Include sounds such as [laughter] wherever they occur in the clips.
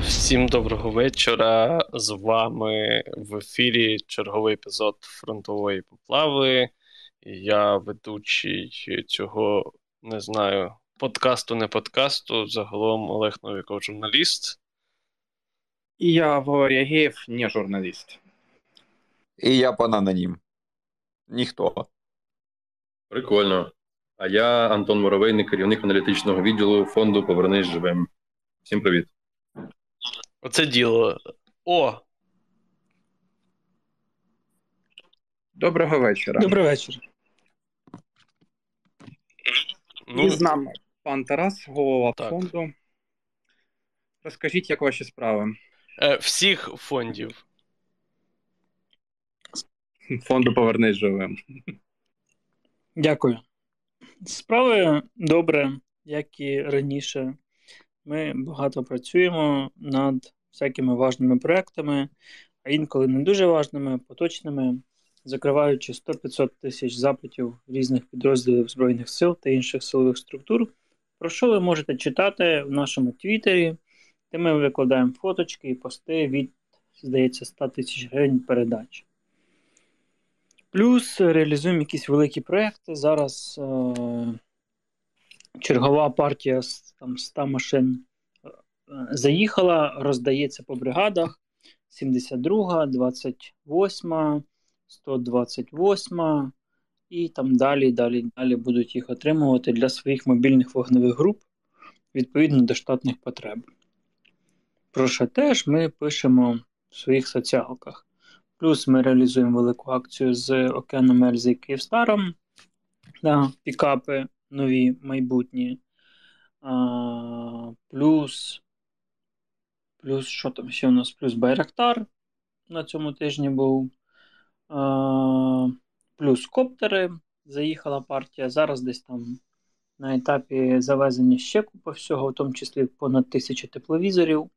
Всім доброго вечора. З вами в ефірі черговий епізод фронтової поплави. Я ведучий цього не знаю подкасту, не подкасту. Загалом Олег Новіков, журналіст. І я Валерій Агеєв, не журналіст. І я пан анонім. Ніхто. Прикольно. А я Антон Моровейник, керівник аналітичного відділу фонду Повернись живим. Всім привіт. Оце діло. О! Доброго вечора. Добрий вечір. Ну, І з нами пан Тарас, голова Так. фонду. Розкажіть, як ваші справи? е, всіх фондів. Фонду Повернись живим. Дякую. Справи добре, як і раніше. Ми багато працюємо над всякими важними проектами, а інколи не дуже важними, поточними, закриваючи 100-500 тисяч запитів різних підрозділів Збройних сил та інших силових структур, про що ви можете читати в нашому Твіттері, де ми викладаємо фоточки і пости від, здається, 100 тисяч гривень передач. Плюс реалізуємо якісь великі проекти. Зараз е- чергова партія з там, 100 машин е, заїхала, роздається по бригадах. 72, 28, 128 і там далі, далі, далі будуть їх отримувати для своїх мобільних вогневих груп відповідно до штатних потреб. Про що теж ми пишемо в своїх соціалках. Плюс ми реалізуємо велику акцію з Океаном Ельзи і Київстаром на пікапи нові майбутні. А, плюс, плюс, що там ще у нас? Плюс Байрактар на цьому тижні був. А, плюс коптери. Заїхала партія. Зараз десь там на етапі завезення ще купа всього, в тому числі понад тисячі тепловізорів.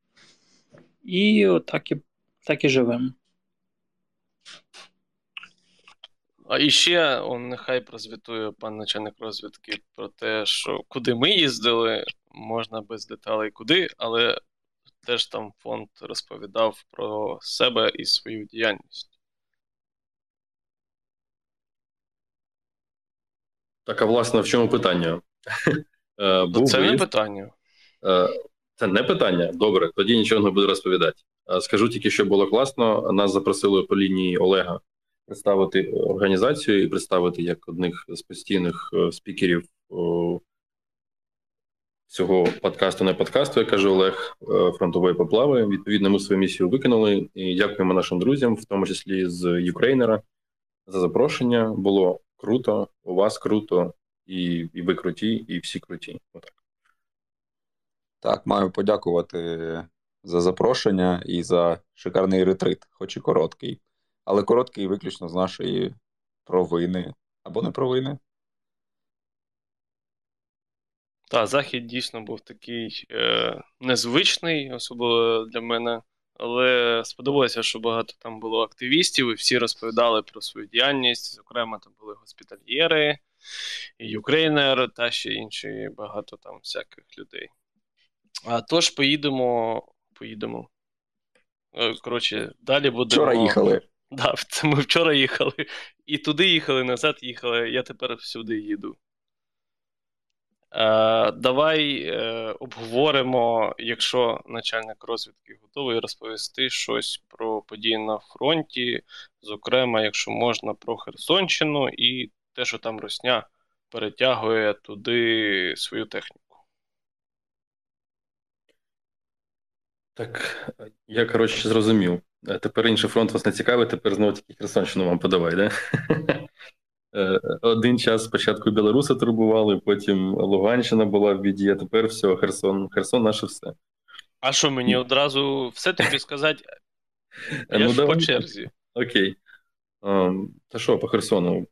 І отак і, так і живемо. А і ще он нехай прозвітує пан начальник розвідки про те, що куди ми їздили, можна без деталей куди, але теж там фонд розповідав про себе і свою діяльність. Так, а власне, в чому питання? [laughs] Е, Ну, Був це не питання. Е, Це не питання. Добре, тоді нічого не буду розповідати. Е, Скажу тільки, що було класно. Нас запросили по лінії Олега представити організацію і представити як одних з постійних е, спікерів цього подкасту, не подкасту, як каже Олег, е, фронтової поплави. Відповідно, ми свою місію виконали і дякуємо нашим друзям, в тому числі з Юкрейнера, за запрошення. Було круто, у вас круто, і, і ви круті, і всі круті. Отак. Так, маю подякувати за запрошення і за шикарний ретрит, хоч і короткий. Але короткий виключно з нашої провини або не провини. Та, захід дійсно був такий е, незвичний, особливо для мене. Але сподобалося, що багато там було активістів, і всі розповідали про свою діяльність. Зокрема, там були госпітальєри, і Юкрейнер, та ще інші багато там всяких людей. А тож поїдемо. Поїдемо. Е, Коротше, далі будемо. Вчора їхали. Да, це ми вчора їхали. І туди їхали, назад їхали. Я тепер всюди їду. Е, давай е, обговоримо, якщо начальник розвідки готовий розповісти щось про події на фронті, зокрема, якщо можна, про Херсонщину і те, що там Росня перетягує туди свою техніку. Так, я коротше зрозумів. Е, Тепер інший фронт вас не цікавить, тепер знову тільки Херсонщину вам подавай, да? [laughs] Е, Один час спочатку білоруси турбували, потім Луганщина була в біді, а тепер все, Херсон. Херсон наше все. А що мені одразу все тобі сказати? Е, Я ну, ж давай. по черзі. Окей. Ем, Та що, по Херсону?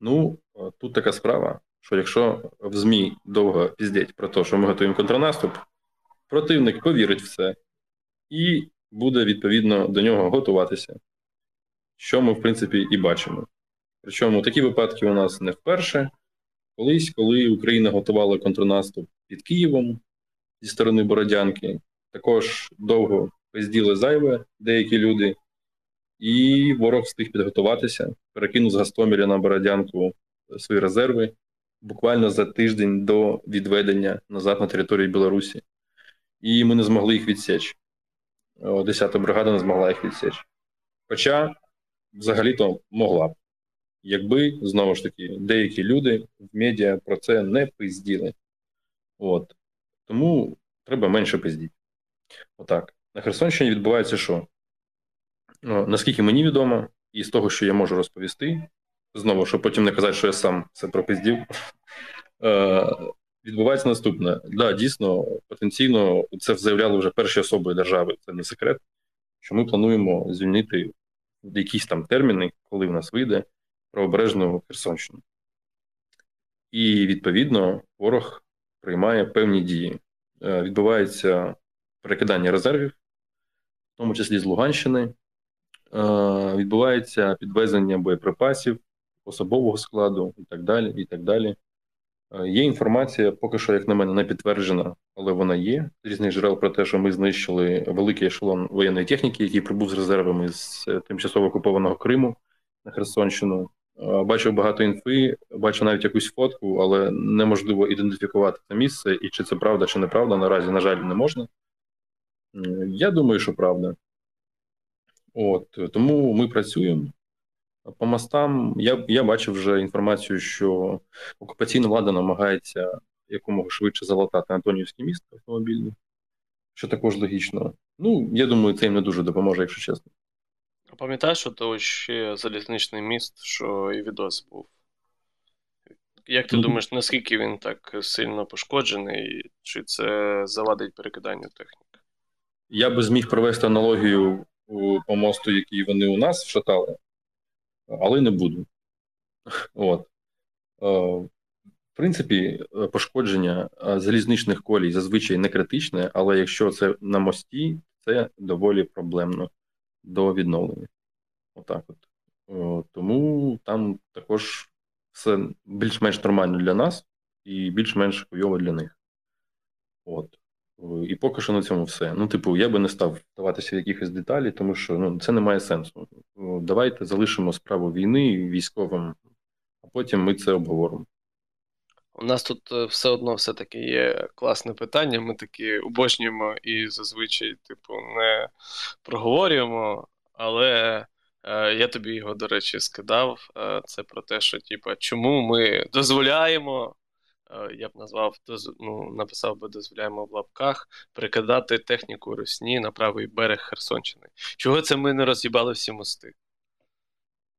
Ну, тут така справа, що якщо в ЗМІ довго піздять про те, що ми готуємо контрнаступ, противник повірить в це і буде відповідно до нього готуватися. Що ми, в принципі, і бачимо. Причому такі випадки у нас не вперше. Колись, коли Україна готувала контрнаступ під Києвом зі сторони Бородянки, також довго пизділи зайве деякі люди, і ворог встиг підготуватися, перекинув з Гастомеля на Бородянку свої резерви буквально за тиждень до відведення назад на територію Білорусі. І ми не змогли їх відсіч. 10-та бригада не змогла їх відсіч. Хоча, взагалі-то, могла б. Якби, знову ж таки, деякі люди в медіа про це не пизділи. От. Тому треба менше пиздіти. Отак. На Херсонщині відбувається що? О, наскільки мені відомо, і з того, що я можу розповісти, знову, щоб потім не казати, що я сам це пропиздів, [laughs] е, відбувається наступне. Да, дійсно, потенційно це заявляли вже перші особи держави, це не секрет, що ми плануємо звільнити якісь там терміни, коли в нас вийде правобережну Херсонщину. І відповідно ворог приймає певні дії. Е, відбувається перекидання резервів, в тому числі з Луганщини. Е, відбувається підвезення боєприпасів, особового складу і так далі. і так далі. Е, є інформація, поки що, як на мене, не підтверджена, але вона є з різних джерел про те, що ми знищили великий ешелон воєнної техніки, який прибув з резервами з тимчасово окупованого Криму на Херсонщину. Бачив багато інфи, бачу навіть якусь фотку, але неможливо ідентифікувати це місце, і чи це правда, чи неправда, наразі, на жаль, не можна. Я думаю, що правда. От Тому ми працюємо. По мостам я я бачив вже інформацію, що окупаційна влада намагається якомога швидше залатати Антонівський міст автомобільний, що також логічно. Ну, я думаю, це їм не дуже допоможе, якщо чесно. А Пам'ятаєш, що то ще залізничний міст, що і відос був? Як ти mm-hmm. думаєш, наскільки він так сильно пошкоджений, чи це завадить перекиданню техніки? Я би зміг провести аналогію по мосту, який вони у нас вшатали, але не буду. От. Е, в принципі, пошкодження залізничних колій зазвичай не критичне, але якщо це на мості, це доволі проблемно до відновлення. Отак от. Тому там також все більш-менш нормально для нас і більш-менш хуйово для них. От. І поки що на цьому все. Ну, типу, я би не став вдаватися в якихось деталі, тому що ну, це не має сенсу. Давайте залишимо справу війни військовим, а потім ми це обговоримо. У нас тут е, все одно все-таки є класне питання. Ми такі обожнюємо і зазвичай, типу, не проговорюємо, але е, я тобі його, до речі, скидав. Е, це про те, що типу, чому ми дозволяємо. Е, я б назвав, ну, написав би дозволяємо в лапках прикидати техніку Русні на правий берег Херсонщини. Чого це ми не роз'їбали всі мости?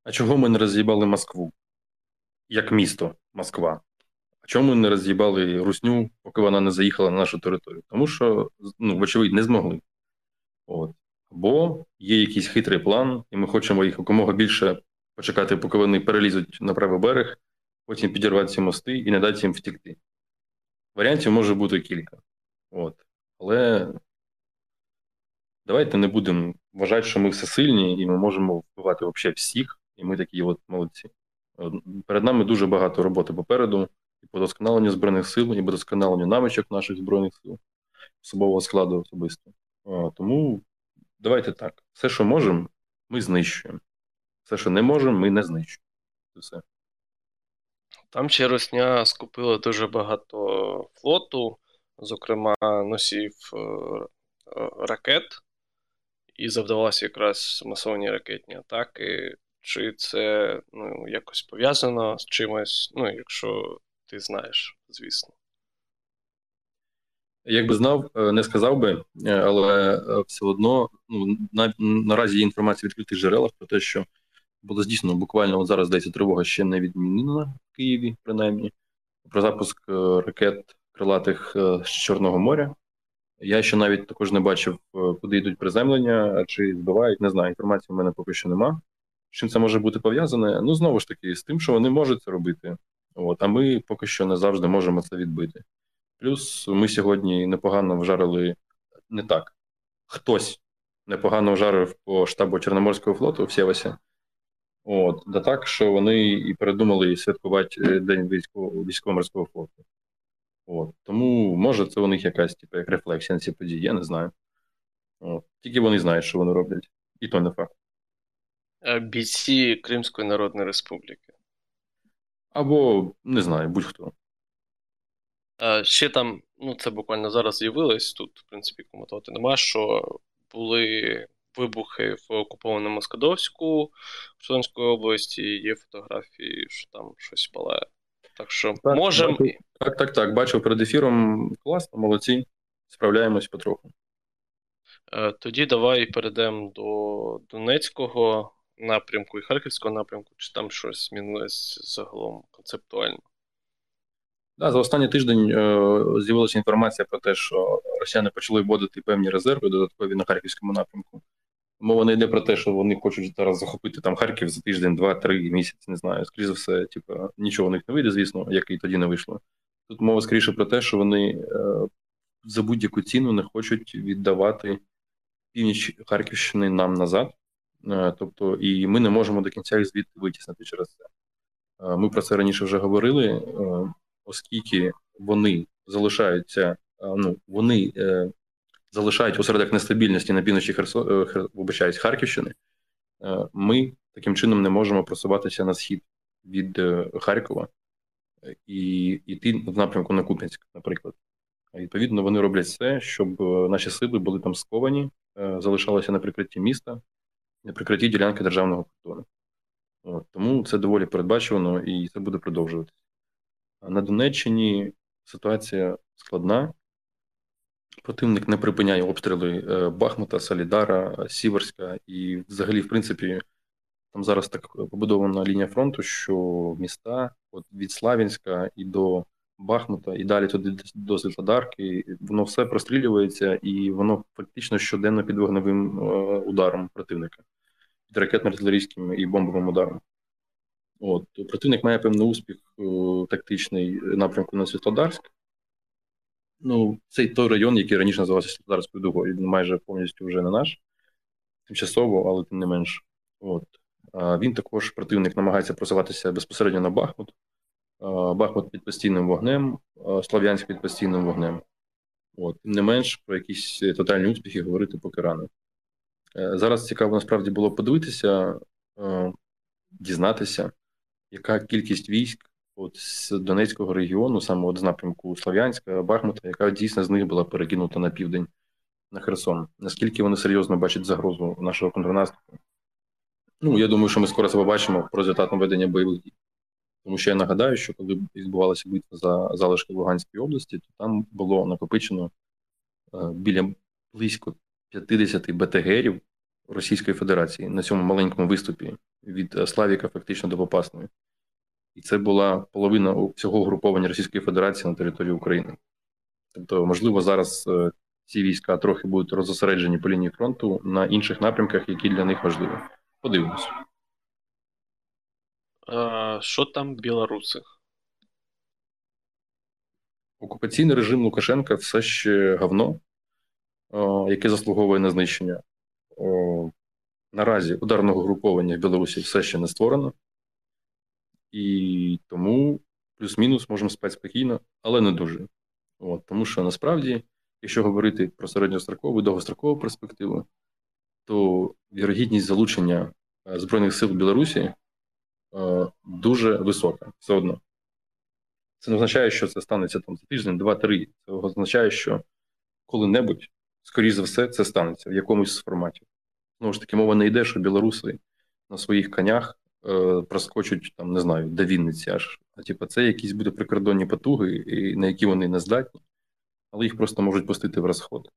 А чого ми не роз'їбали Москву? Як місто Москва? А чому ми не роз'їбали Русню, поки вона не заїхала на нашу територію? Тому що, ну, вочевидь, не змогли. От. Бо є якийсь хитрий план, і ми хочемо їх якомога більше почекати, поки вони перелізуть на правий берег, потім підірвати ці мости і не дати їм втікти. Варіантів може бути кілька. От. Але давайте не будемо вважати, що ми все сильні і ми можемо вбивати взагалі всіх, і ми такі от молодці. Перед нами дуже багато роботи попереду і по досконаленню Збройних сил, і по досконаленню навичок наших Збройних сил, особового складу особисто. Тому давайте так. Все, що можемо, ми знищуємо. Все, що не можемо, ми не знищуємо. Це все. Там ще Росня скупила дуже багато флоту, зокрема, носів е, ракет, і завдалося якраз масовані ракетні атаки. Чи це ну, якось пов'язано з чимось, ну, якщо ти знаєш, звісно. Якби знав, е, не сказав би, е, але е, все одно ну, на, наразі є інформація в відкритих джерелах про те, що було здійснено буквально от зараз здається, тривога ще не відмінена в Києві, принаймні, про запуск ракет крилатих з Чорного моря. Я ще навіть також не бачив, куди йдуть приземлення, чи збивають. Не знаю, інформації в мене поки що нема. З чим це може бути пов'язане? Ну, знову ж таки, з тим, що вони можуть це робити. От, А ми поки що не завжди можемо це відбити. Плюс ми сьогодні непогано вжарили не так. Хтось непогано вжарив по штабу Чорноморського флоту в Сєвасі. От, да так, що вони і передумали святкувати е, День військового військово-морського флоту. От. Тому може це у них якась типу, як рефлексія на ці події, я не знаю. От. Тільки вони знають, що вони роблять, і то не факт. Е, бійці Кримської Народної Республіки. Або не знаю, будь-хто. Е, ще там, ну це буквально зараз з'явилось, тут, в принципі, коментувати нема, що були вибухи в окупованому Скадовську в Херсонської області, є фотографії, що там щось палає. Так що Так, можемо. Так, так, так. Бачив перед ефіром класно, молодці. Справляємось потроху. Е, Тоді давай перейдемо до Донецького напрямку і Харківського напрямку, чи там щось змінилось загалом концептуально. Да, за останній тиждень е, з'явилася інформація про те, що росіяни почали вводити певні резерви додаткові на харківському напрямку. Мова не йде про те, що вони хочуть зараз захопити там Харків за тиждень, два, три місяці, не знаю. Скоріше за все, типу, нічого у них не вийде, звісно, як і тоді не вийшло. Тут мова скоріше про те, що вони е, за будь-яку ціну не хочуть віддавати північ Харківщини нам назад. Е, тобто, і ми не можемо до кінця їх звідти витіснити через це. Е, ми про це раніше вже говорили, оскільки вони залишаються, ну вони залишають осередок нестабільності на півночі Херсо, е, Хер- вибачаюсь, Харківщини. Е, Ми таким чином не можемо просуватися на схід від е, Харкова і йти в напрямку на Куп'янськ, наприклад. Відповідно, вони роблять все, щоб наші сили були там сковані, залишалися на прикритті міста, на прикритті ділянки державного кордону. Тому це доволі передбачувано і це буде продовжуватися. На Донеччині ситуація складна. Противник не припиняє обстріли е, Бахмута, Солідара, Сіверська, і взагалі, в принципі, там зараз так побудована лінія фронту, що міста от від Славянська і до Бахмута, і далі туди до Світлодарки, воно все прострілюється, і воно фактично щоденно під вогневим е, ударом противника, під ракетно-артилерійським і бомбовим ударом. От противник має певний успіх е, тактичний напрямку на Світлодарськ. Ну, це той район, який раніше називався Світлодарською дугою. Він майже повністю вже не наш, тимчасово, але тим не менш. От. Він також противник намагається просуватися безпосередньо на Бахмут. Бахмут під постійним вогнем, Слов'янськ під постійним вогнем. От. Тим не менш, про якісь тотальні успіхи говорити поки рано. Е, Зараз цікаво насправді було подивитися, е, дізнатися, яка кількість військ от з Донецького регіону, саме от з напрямку Слов'янська, Бахмута, яка дійсно з них була перекинута на південь на Херсон. Наскільки вони серйозно бачать загрозу нашого контрнаступу? Ну, я думаю, що ми скоро це побачимо по результатам ведення бойових дій. Тому що я нагадаю, що коли відбувалася битва за залишки Луганської області, то там було накопичено е, біля близько 50 БТГерів Російської Федерації на цьому маленькому виступі від е, Славіка фактично до Попасної. І це була половина всього угруповання Російської Федерації на території України. Тобто, можливо, зараз е, ці війська трохи будуть розосереджені по лінії фронту на інших напрямках, які для них важливі. Подивимось. Е, Що там білоруси? Окупаційний режим Лукашенка все ще говно, яке заслуговує на знищення. Наразі ударного груповання в Білорусі все ще не створено, і тому плюс-мінус можемо спати спокійно, але не дуже. От, тому що насправді, якщо говорити про середньострокову і довгострокову перспективу, то вірогідність залучення е, Збройних сил Білорусі е, дуже висока все одно. Це не означає, що це станеться там за тиждень, два-три. Це означає, що коли-небудь, скоріш за все, це станеться в якомусь з форматів. Знову ж таки, мова не йде, що білоруси на своїх конях проскочуть там, не знаю, до Вінниці аж. Типу, це якісь буде прикордонні потуги, і, на які вони не здатні, але їх просто можуть пустити в розход.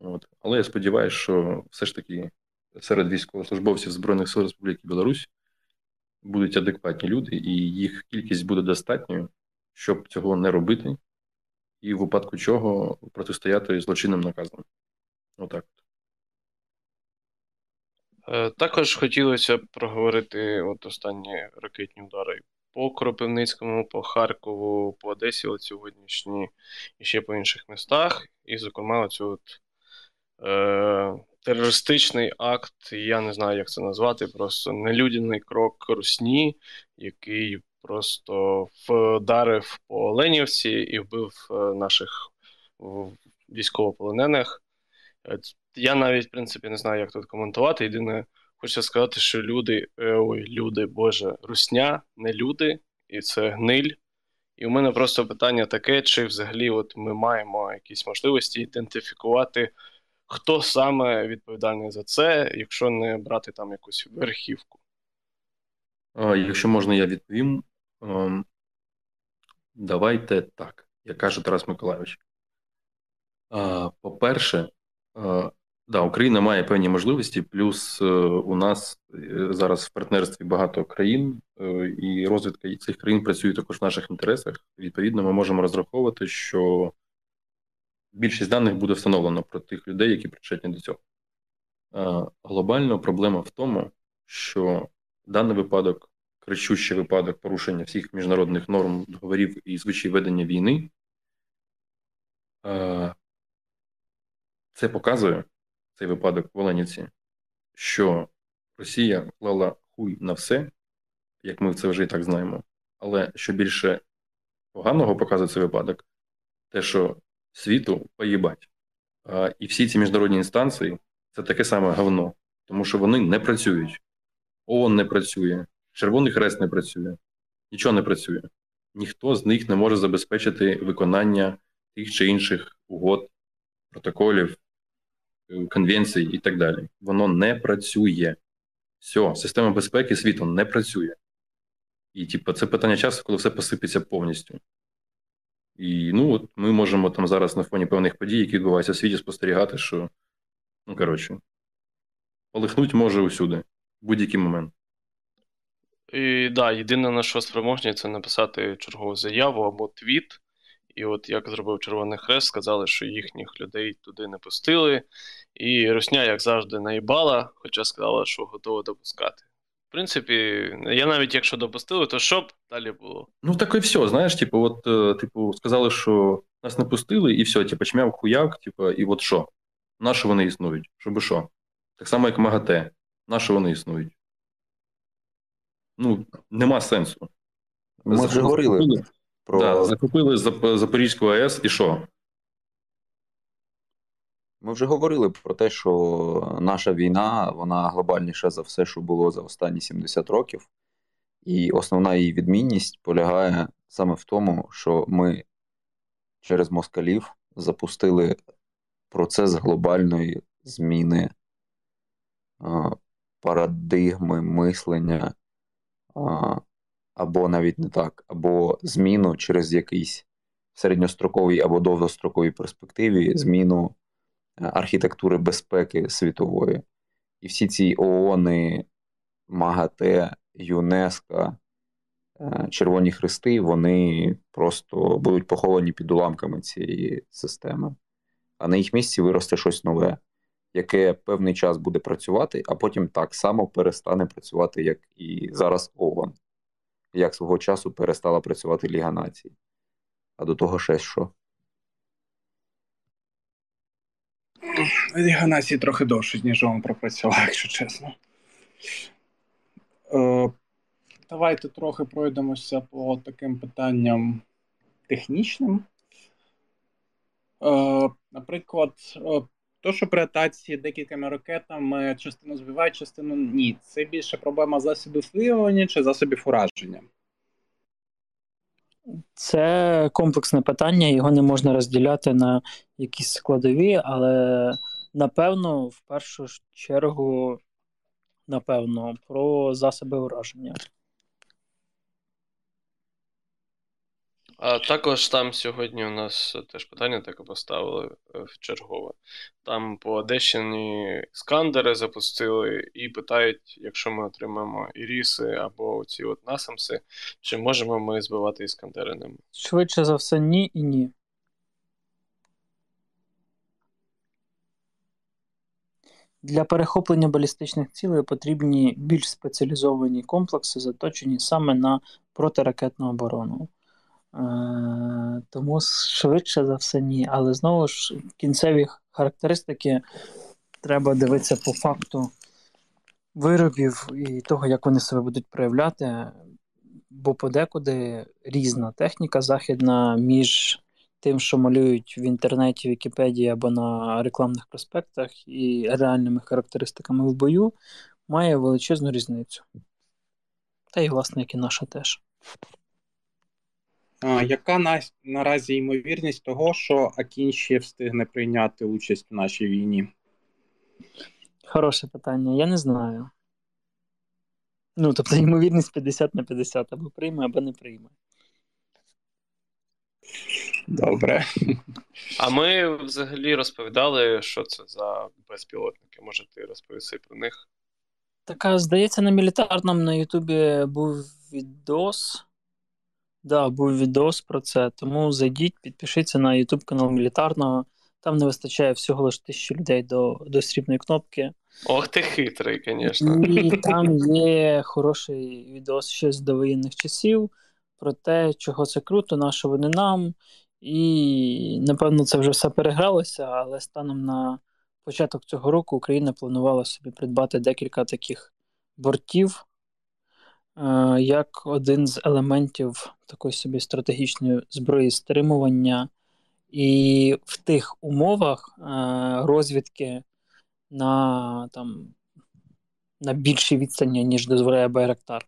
От. Але я сподіваюся, що все ж таки серед військовослужбовців Збройних сил Республіки Білорусь будуть адекватні люди, і їх кількість буде достатньою, щоб цього не робити, і в випадку чого протистояти злочинним наказам. Отак. Е, Також хотілося проговорити от останні ракетні удари по Кропивницькому, по Харкову, по Одесі, от сьогоднішні, і ще по інших містах. І, зокрема, оцю от, е, терористичний акт, я не знаю, як це назвати, просто нелюдяний крок Русні, який просто вдарив по Оленівці і вбив е, наших військовополонених. Е, я навіть, в принципі, не знаю, як тут коментувати. Єдине, хочу сказати, що люди, е, ой, люди, Боже, русня, не люди, і це гниль. І у мене просто питання таке: чи взагалі от ми маємо якісь можливості ідентифікувати, хто саме відповідальний за це, якщо не брати там якусь верхівку? Якщо можна, я відповім. Ем, давайте так, як каже Тарас Миколайович. По-перше, да, Україна має певні можливості, плюс е, у нас е, зараз в партнерстві багато країн, е, і розвідка цих країн працює також в наших інтересах. Відповідно, ми можемо розраховувати, що більшість даних буде встановлено про тих людей, які причетні до цього. Глобально проблема в тому, що даний випадок, кричущий випадок порушення всіх міжнародних норм, договорів і звичай ведення війни. Це показує цей випадок в Оленівці, що Росія клала хуй на все, як ми це вже і так знаємо. Але що більше поганого показує цей випадок, те, що світу поїбать. А, І всі ці міжнародні інстанції це таке саме говно, тому що вони не працюють. ООН не працює, Червоний Хрест не працює, нічого не працює. Ніхто з них не може забезпечити виконання тих чи інших угод, протоколів, конвенцій і так далі. Воно не працює. Все, система безпеки світу не працює. І, типу, це питання часу, коли все посипеться повністю. І ну, от ми можемо там зараз на фоні певних подій, які відбуваються в світі, спостерігати, що, ну, коротше, полихнуть може усюди, в будь-який момент. І да, єдине на що спроможні, це написати чергову заяву або твіт, і от як зробив Червоний Хрест, сказали, що їхніх людей туди не пустили. І Русня, як завжди, наїбала, хоча сказала, що готова допускати. В принципі, я навіть якщо допустили, то що б далі було? Ну так і все, знаєш, типу, от, е, типу, сказали, що нас не пустили, і все, типу, чмяв хуяк, типу, і от що? На що вони існують? Щоби що? Так само, як МАГАТЕ. На що вони існують? Ну, нема сенсу. Ми вже говорили. Про... Да, Закупили Запорізьку АЕС і що? Ми вже говорили про те, що наша війна вона глобальніша за все, що було за останні 70 років. І основна її відмінність полягає саме в тому, що ми через москалів запустили процес глобальної зміни парадигми мислення або навіть не так, або зміну через якийсь середньостроковій або довгостроковій перспективі, зміну е, архітектури безпеки світової. І всі ці ООНи, МАГАТЕ, ЮНЕСКО, е, Червоні Хрести, вони просто будуть поховані під уламками цієї системи. А на їх місці виросте щось нове, яке певний час буде працювати, а потім так само перестане працювати, як і зараз ООН як свого часу перестала працювати Ліга націй. А до того ще що? Ліга націй трохи довше, ніж він пропрацював, якщо чесно. Е, Давайте трохи пройдемося по таким питанням технічним. Е, Наприклад, е, то, що при атаці декількома ракетами частину збивають, частину ні. Це більше проблема засобів виявлення чи засобів ураження? Це комплексне питання, його не можна розділяти на якісь складові, але напевно, в першу чергу, напевно, про засоби ураження. А також там сьогодні у нас теж питання таке поставили е, в чергове. Там по Одещині скандери запустили і питають, якщо ми отримаємо іріси або ці от насамси, чи можемо ми збивати іскандери ними? Швидше за все, ні і ні. Для перехоплення балістичних цілей потрібні більш спеціалізовані комплекси, заточені саме на протиракетну оборону. Е, тому швидше за все ні. Але знову ж кінцеві характеристики треба дивитися по факту виробів і того, як вони себе будуть проявляти, бо подекуди різна техніка західна між тим, що малюють в інтернеті, Вікіпедії або на рекламних проспектах, і реальними характеристиками в бою, має величезну різницю. Та й, власне, як і наша теж. А, Яка на, наразі ймовірність того, що Акінші встигне прийняти участь у нашій війні? Хороше питання. Я не знаю. Ну, тобто, ймовірність 50 на 50 або прийме, або не прийме. Добре. А ми взагалі розповідали, що це за безпілотники. Може, ти розповіси про них? Така, здається, на мілітарному на Ютубі був відос. Да, був відос про це. Тому зайдіть, підпишіться на Ютуб канал мілітарного. Там не вистачає всього лише тисячі людей до до срібної кнопки. Ох, ти хитрий, звісно. І там є хороший відос ще з довоєнних часів про те, чого це круто, на що вони нам. І, напевно, це вже все перегралося, але станом на початок цього року Україна планувала собі придбати декілька таких бортів, як один з елементів такої собі стратегічної зброї стримування. І в тих умовах розвідки на там, на більшій відстані, ніж дозволяє Байрактар.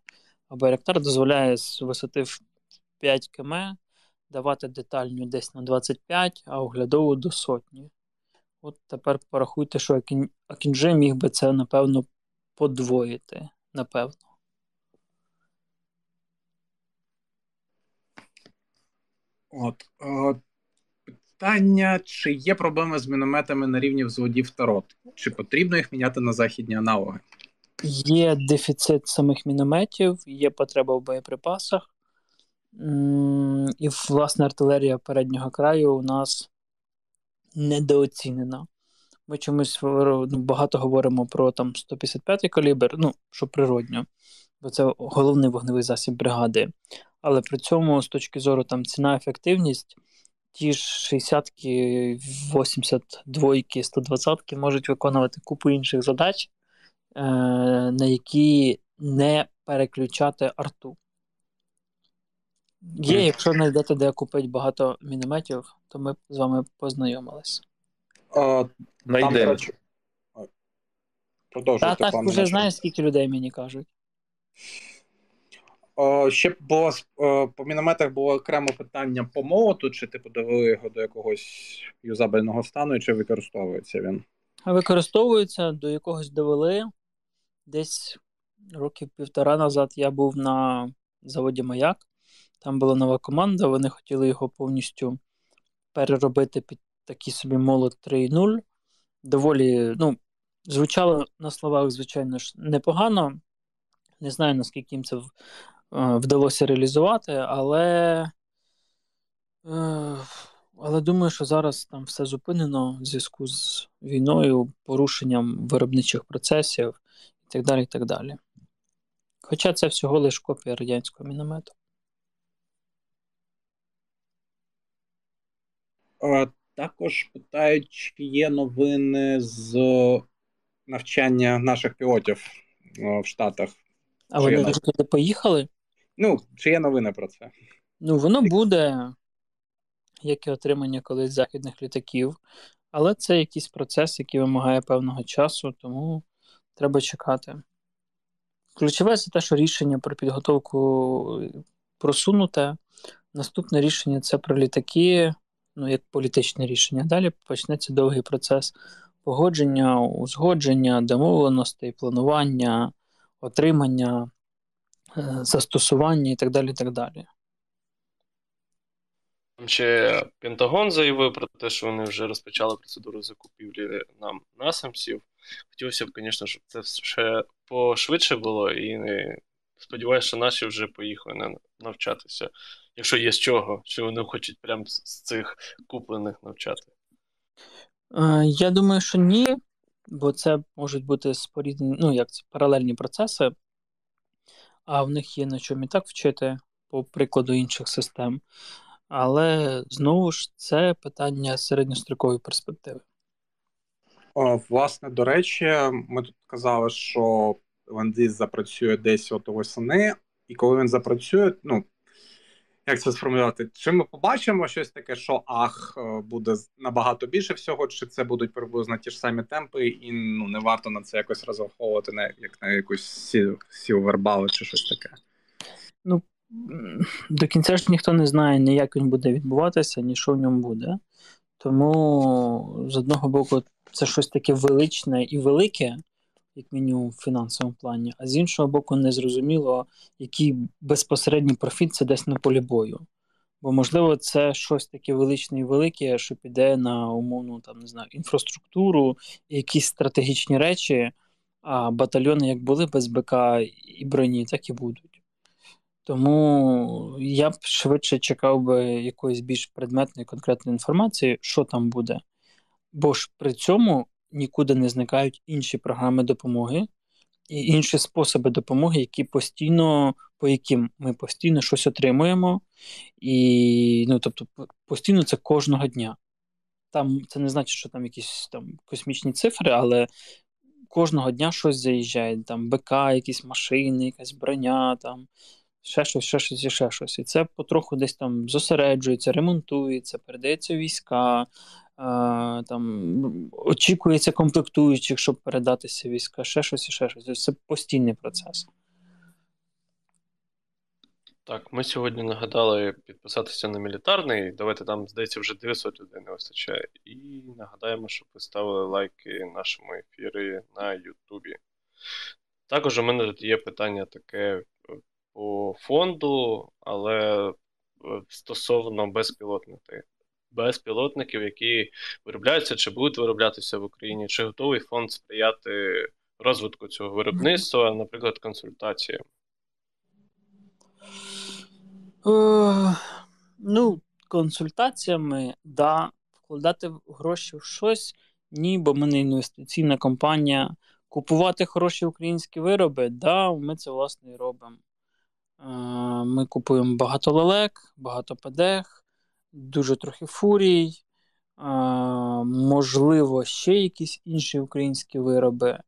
А Байрактар дозволяє з висоти в 5 км давати детальню десь на 25, а оглядову до сотні. От тепер порахуйте, що Акінджи міг би це, напевно, подвоїти. Напевно. От. О, питання: чи є проблеми з мінометами на рівні взводів та рот? Чи потрібно їх міняти на західні аналоги? Є дефіцит самих мінометів, є потреба в боєприпасах. І, власне, артилерія переднього краю у нас недооцінена. Ми чомусь ну, багато говоримо про там 155-й калібр, ну, що природньо, бо це головний вогневий засіб бригади. Але при цьому, з точки зору там ціна ефективність, ті ж 60-ки, 82-ки, 120-ки можуть виконувати купу інших задач, е- на які не переключати арту. Є, якщо знайдете, де купити багато мінометів, то ми з вами познайомились. Найдемо. Та так вже знаєш, скільки людей мені кажуть. О, ще було по мінометах було окреме питання по молоту, чи типу довели його до якогось юзабельного стану, чи використовується він? Використовується, до якогось довели. Десь років півтора назад я був на заводі Маяк. Там була нова команда, вони хотіли його повністю переробити під такий собі молот 3.0. Доволі, ну, звучало на словах, звичайно ж, непогано. Не знаю, наскільки їм це вдалося реалізувати, але е, але думаю, що зараз там все зупинено в зв'язку з війною, порушенням виробничих процесів і так далі. і так далі. Хоча це всього лиш копія радянського міномету. Також питають, чи є новини з навчання наших пілотів в Штатах. А чи вони туди поїхали? Ну, чи є новини про це? Ну, воно буде, як і отримання колись західних літаків, але це якийсь процес, який вимагає певного часу, тому треба чекати. Ключове це те, що рішення про підготовку просунуте. Наступне рішення це про літаки ну, як політичне рішення. Далі почнеться довгий процес погодження, узгодження, домовленостей, планування, отримання, е, застосування і так далі. і так далі. Ще Пентагон заявив про те, що вони вже розпочали процедуру закупівлі нам насамсів. Хотілося б, звісно, щоб це ще пошвидше було, і сподіваюся, що наші вже поїхали навчатися якщо є з чого, що вони хочуть прямо з цих куплених навчати? Е, я думаю, що ні, бо це можуть бути споріднені, ну як це паралельні процеси, а в них є на чому і так вчити, по прикладу інших систем. Але знову ж це питання середньострокової перспективи. О, Власне, до речі, ми тут казали, що Ландис запрацює десь от восени, і коли він запрацює, ну як це сформулювати? Чи ми побачимо щось таке, що ах, е, буде набагато більше всього, чи це будуть приблизно ті ж самі темпи, і ну не варто на це якось розраховувати на як на якусь сілвербал чи щось таке? Ну до кінця ж ніхто не знає, ні як він буде відбуватися, ні що в ньому буде. Тому з одного боку, це щось таке величне і велике, як мінімум в фінансовому плані, а з іншого боку, незрозуміло, який безпосередній профіт це десь на полі бою. Бо, можливо, це щось таке величне і велике, що піде на умовну там, не знаю, інфраструктуру, якісь стратегічні речі, а батальйони як були без БК і броні, так і будуть. Тому я б швидше чекав би якоїсь більш предметної конкретної інформації, що там буде. Бо ж при цьому нікуди не зникають інші програми допомоги і інші способи допомоги, які постійно, по яким ми постійно щось отримуємо, і ну, тобто, постійно це кожного дня. Там це не значить, що там якісь там космічні цифри, але кожного дня щось заїжджає. Там БК, якісь машини, якась броня, там ще щось, ще щось і ще щось. І це потроху десь там зосереджується, ремонтується, передається війська, там очікується комплектуючих, щоб передатися війська, ще щось і ще щось. Це постійний процес. Так, ми сьогодні нагадали підписатися на мілітарний. Давайте там, здається, вже 900 людей не вистачає. І нагадаємо, щоб ви ставили лайки нашому ефірі на Ютубі. Також у мене тут є питання таке по фонду, але е, стосовно безпілотників безпілотників, які виробляються чи будуть вироблятися в Україні, чи готовий фонд сприяти розвитку цього виробництва, наприклад, консультаціям? Е, ну, консультаціями, да, вкладати гроші в щось, ні, бо ми не інвестиційна компанія. Купувати хороші українські вироби, да, ми це власне і робимо. Е, ми купуємо багато лелек, багато ПДХ, дуже трохи фурій, можливо, ще якісь інші українські вироби.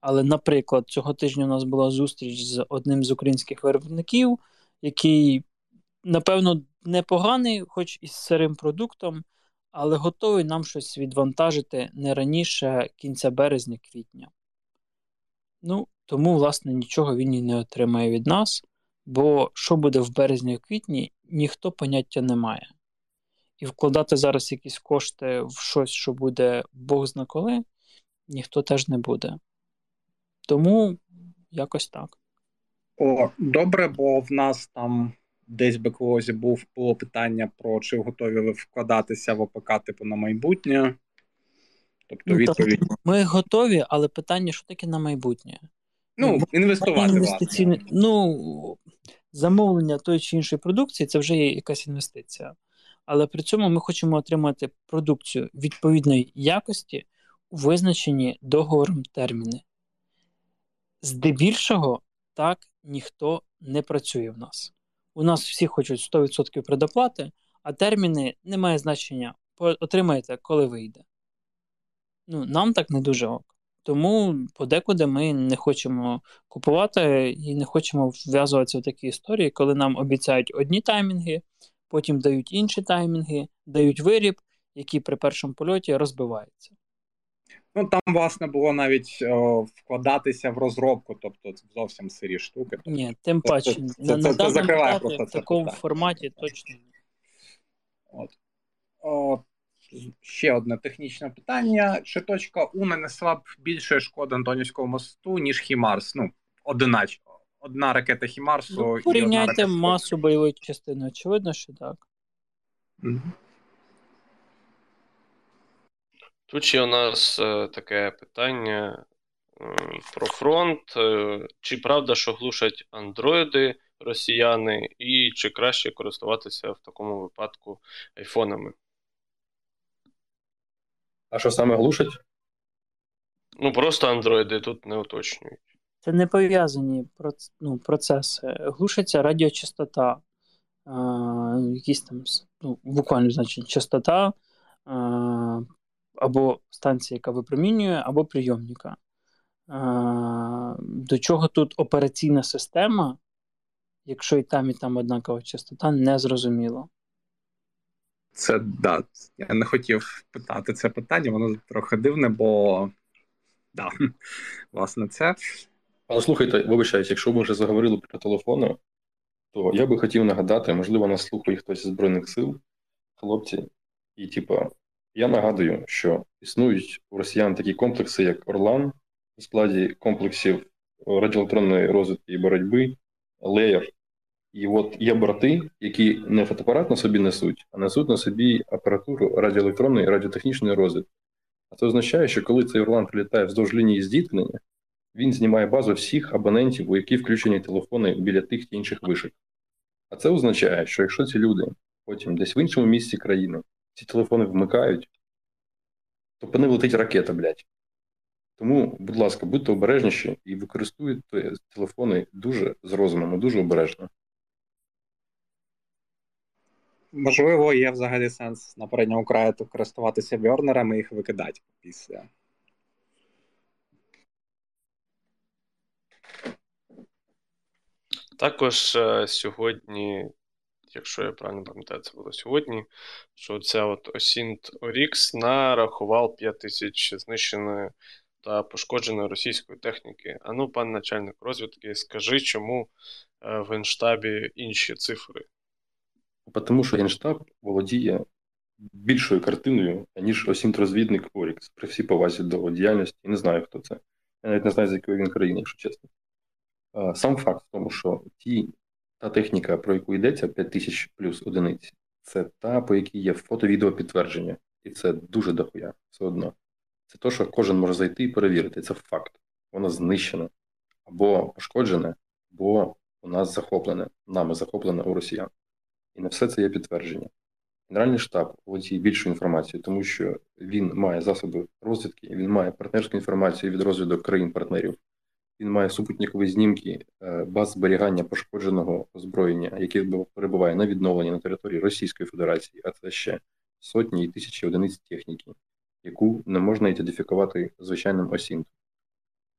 Але, наприклад, цього тижня у нас була зустріч з одним з українських виробників, який, напевно, непоганий, хоч і з сирим продуктом, але готовий нам щось відвантажити не раніше кінця березня-квітня. Ну, тому, власне, нічого він і не отримає від нас, бо що буде в березні-квітні, ніхто поняття не має. І вкладати зараз якісь кошти в щось, що буде Бог зна коли, ніхто теж не буде. Тому якось так. О, добре, бо в нас там десь в беклозі був було питання про чи готові ви вкладатися в ОПК типу на майбутнє. Тобто ну, відповідь. Ми готові, але питання, що таке на майбутнє? Ну, інвестувати. Інвестиційне, ну, замовлення тої чи іншої продукції це вже є якась інвестиція але при цьому ми хочемо отримати продукцію відповідної якості у визначені договором терміни. Здебільшого так ніхто не працює в нас. У нас всі хочуть 100% предоплати, а терміни не має значення. Отримаєте, коли вийде. Ну, Нам так не дуже ок. Тому подекуди ми не хочемо купувати і не хочемо вв'язуватися в такі історії, коли нам обіцяють одні таймінги, потім дають інші таймінги, дають виріб, який при першому польоті розбивається. Ну там, власне, було навіть о, вкладатися в розробку, тобто це зовсім сирі штуки. Тобто, Ні, тим паче, це, це, це, це закриває просто в такому це форматі точно. От. О, Ще одне технічне питання: чи точка У нанесла б більше шкоди Антонівському мосту, ніж Хімарс? Ну, одинач одна ракета Хімарсу. Ну, порівняйте ракета... масу бойової частини, очевидно, що так. Mm-hmm. Тут ще у нас е, таке питання е, про фронт. Е, чи правда, що глушать андроїди росіяни, і чи краще користуватися в такому випадку айфонами? А що саме глушать? Ну, просто андроїди тут не уточнюють. Це не пов'язані ну, процеси. Глушиться радіочастота, е, якісь там ну, буквально значить частота, е, або станція, яка випромінює, або прийомника. Е, до чого тут операційна система якщо і там, і там однакова частота, не зрозуміло. Це да. Я не хотів питати це питання, воно трохи дивне, бо да, [laughs] власне, це. Але слухайте, вибачаюсь, якщо ми вже заговорили про телефони, то я би хотів нагадати, можливо, нас слухає хтось з Збройних сил, хлопці, і типа, я нагадую, що існують у росіян такі комплекси, як Орлан, у складі комплексів радіоелектронної розвитки і боротьби, Леєр. І от є брати, які не фотоапарат на собі несуть, а несуть на собі апаратуру радіоелектронної і радіотехнічної розвитки. А це означає, що коли цей Орлан прилітає вздовж лінії зіткнення, він знімає базу всіх абонентів, у які включені телефони біля тих чи інших вишок. А це означає, що якщо ці люди потім десь в іншому місці країни ці телефони вмикають, то по ним летить ракета, блядь. Тому, будь ласка, будьте обережніші і використовуйте телефони дуже з розумом, дуже обережно. Можливо, є взагалі сенс на передньому краю користуватися бьорнерами і їх викидати після. Також е, сьогодні, якщо я правильно пам'ятаю, це було сьогодні, що ця от Осінт Орікс нарахував 5 тисяч знищеної та пошкодженої російської техніки. А ну, пан начальник розвідки, скажи, чому е, в Генштабі інші цифри? Тому що Генштаб володіє більшою картиною, ніж Осінт-розвідник Орікс, при всій повазі до діяльності. Не знаю, хто це. Я навіть не знаю, з якої він країни, якщо чесно. Сам факт в тому, що ті, та техніка, про яку йдеться, 5000 плюс одиниць, це та, по якій є фото-відео підтвердження. І це дуже дохуя все одно. Це те, що кожен може зайти і перевірити. Це факт. Воно знищене або пошкоджене, або у нас захоплене, нами захоплене у росіян. І на все це є підтвердження. Генеральний штаб володіє більшу інформацію, тому що він має засоби розвідки, він має партнерську інформацію від розвідок країн-партнерів. Він має супутникові знімки е, баз зберігання пошкодженого озброєння, яке перебуває на відновленні на території Російської Федерації, а це ще сотні і тисячі одиниць техніки, яку не можна ідентифікувати звичайним осінтом.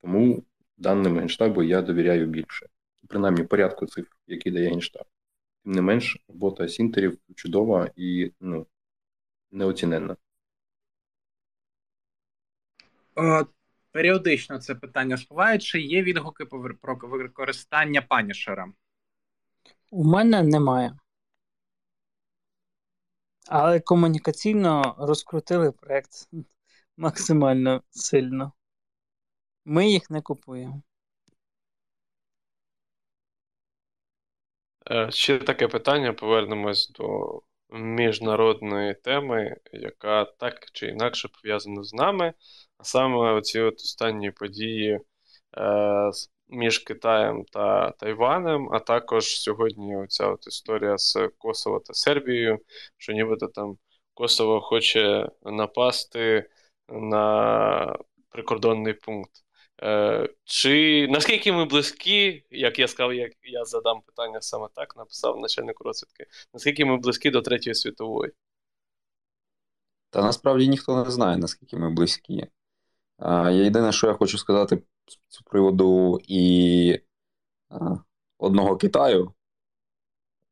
Тому даним Генштабу я довіряю більше, принаймні порядку цифр, які дає Генштаб. Тим не менш, робота осінтерів чудова і ну, неоціненна. Періодично це питання спливає, чи є відгуки про використання панішера? У мене немає. Але комунікаційно розкрутили проєкт [laughs] максимально сильно. Ми їх не купуємо. Е, ще таке питання. Повернемось до міжнародної теми, яка так чи інакше пов'язана з нами. А саме оці от останні події е, між Китаєм та Тайванем, а також сьогодні оця от історія з Косово та Сербією, що нібито там Косово хоче напасти на прикордонний пункт. Е, Чи наскільки ми близькі, як я сказав, як я задам питання саме так, написав начальник розвідки, наскільки ми близькі до Третьої світової? Та насправді ніхто не знає, наскільки ми близькі. А, Єдине, що я хочу сказати з приводу і а, одного Китаю,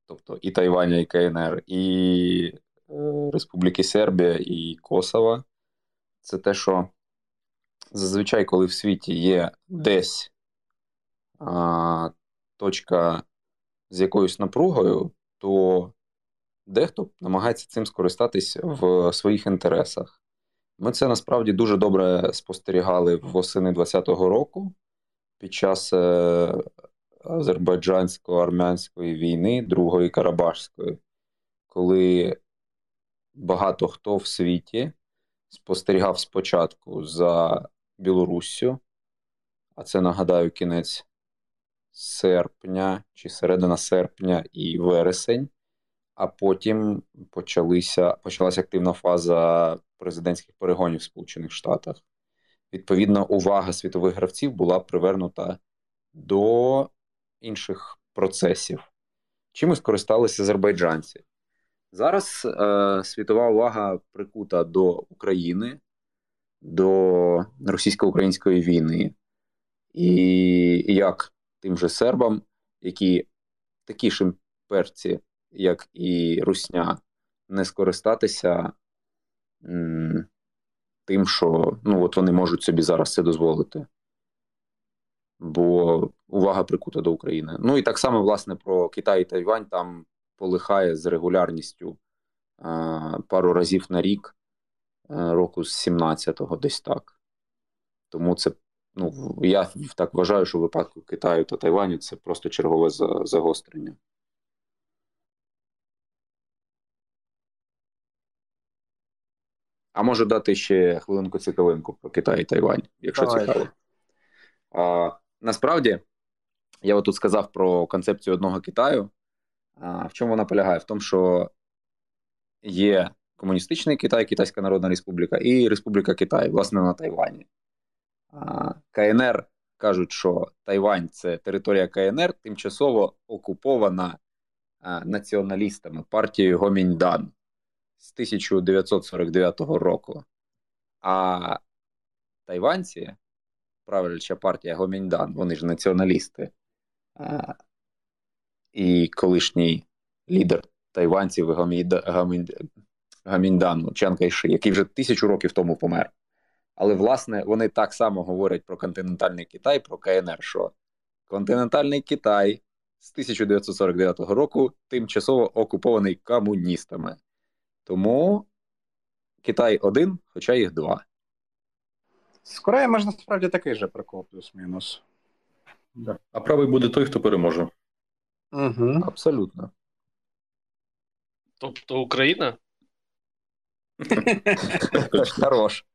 тобто і Тайваня, і КНР, і е, Республіки Сербія, і Косова, це те, що зазвичай, коли в світі є десь а, точка з якоюсь напругою, то дехто намагається цим скористатись в своїх інтересах. Ми це насправді дуже добре спостерігали восени 20-го року під час е, азербайджансько-армянської війни, Другої Карабашської, коли багато хто в світі спостерігав спочатку за Білоруссю, а це нагадаю кінець серпня чи середина серпня і вересень, а потім почалися, почалася активна фаза президентських перегонів в Сполучених Штатах. Відповідно, увага світових гравців була привернута до інших процесів. Чимось користалися азербайджанці. Зараз е, світова увага прикута до України, до російсько-української війни, і як тим же сербам, які такі ж імперці, як і Русня, не скористатися м, тим, що ну, от вони можуть собі зараз це дозволити. Бо увага прикута до України. Ну і так само, власне, про Китай і Тайвань там полихає з регулярністю а, пару разів на рік, року з 17-го, десь так. Тому це, ну, я так вважаю, що в випадку Китаю та Тайваню це просто чергове загострення. А можу дати ще хвилинку цікавинку про Китай і Тайвань, якщо Давай. цікаво. А, Насправді, я тут сказав про концепцію одного Китаю. А, В чому вона полягає? В тому, що є комуністичний Китай, Китайська Народна Республіка і Республіка Китай, власне, на Тайвані. КНР кажуть, що Тайвань це територія КНР, тимчасово окупована націоналістами партією Гоміньдан з 1949 року. А тайванці, правляча партія Гоміньдан, вони ж націоналісти, і колишній лідер тайванців Гаміндану Чан Кайши, який вже тисячу років тому помер. Але, власне, вони так само говорять про континентальний Китай, про КНР, що континентальний Китай з 1949 року тимчасово окупований комуністами. Тому Китай один, хоча їх два. З Кореєю можна справді такий же прикол, плюс-мінус. Да. А правий буде той, хто переможе. Угу. Абсолютно. Тобто Україна? Хорош.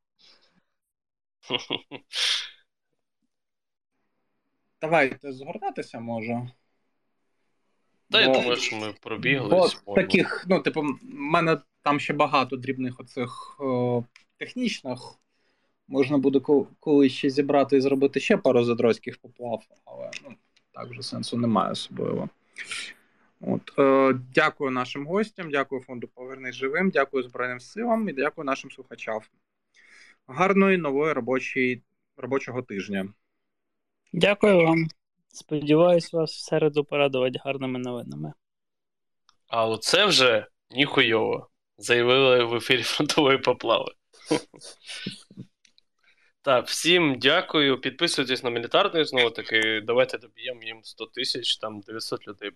Давайте згортатися може. Та я думаю, що ми пробігли. Таких, ну, типу, в мене там ще багато дрібних оцих о, технічних. Можна буде колись ще зібрати і зробити ще пару задроцьких поплав, але ну, так вже сенсу немає особливо. От, е, Дякую нашим гостям, дякую фонду Повернись живим, дякую Збройним силам і дякую нашим слухачам. Гарної нової робочої, робочого тижня. Дякую вам. Сподіваюсь, вас в середу порадувати гарними новинами. А оце вже ніхуйово. Заявили в ефірі [laughs] фронтової поплави. Так, всім дякую. Підписуйтесь на мілітарний знову таки. Давайте доб'ємо їм 100 тисяч, там 900 людей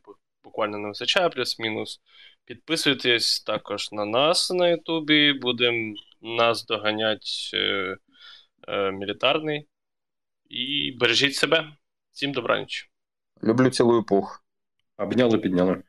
буквально не вистачає, плюс-мінус. Підписуйтесь також на нас на Ютубі. Будемо нас доганяти е, е, мілітарний. І бережіть себе. Всім добраніч. Люблю цілую пух. Обняли, підняли.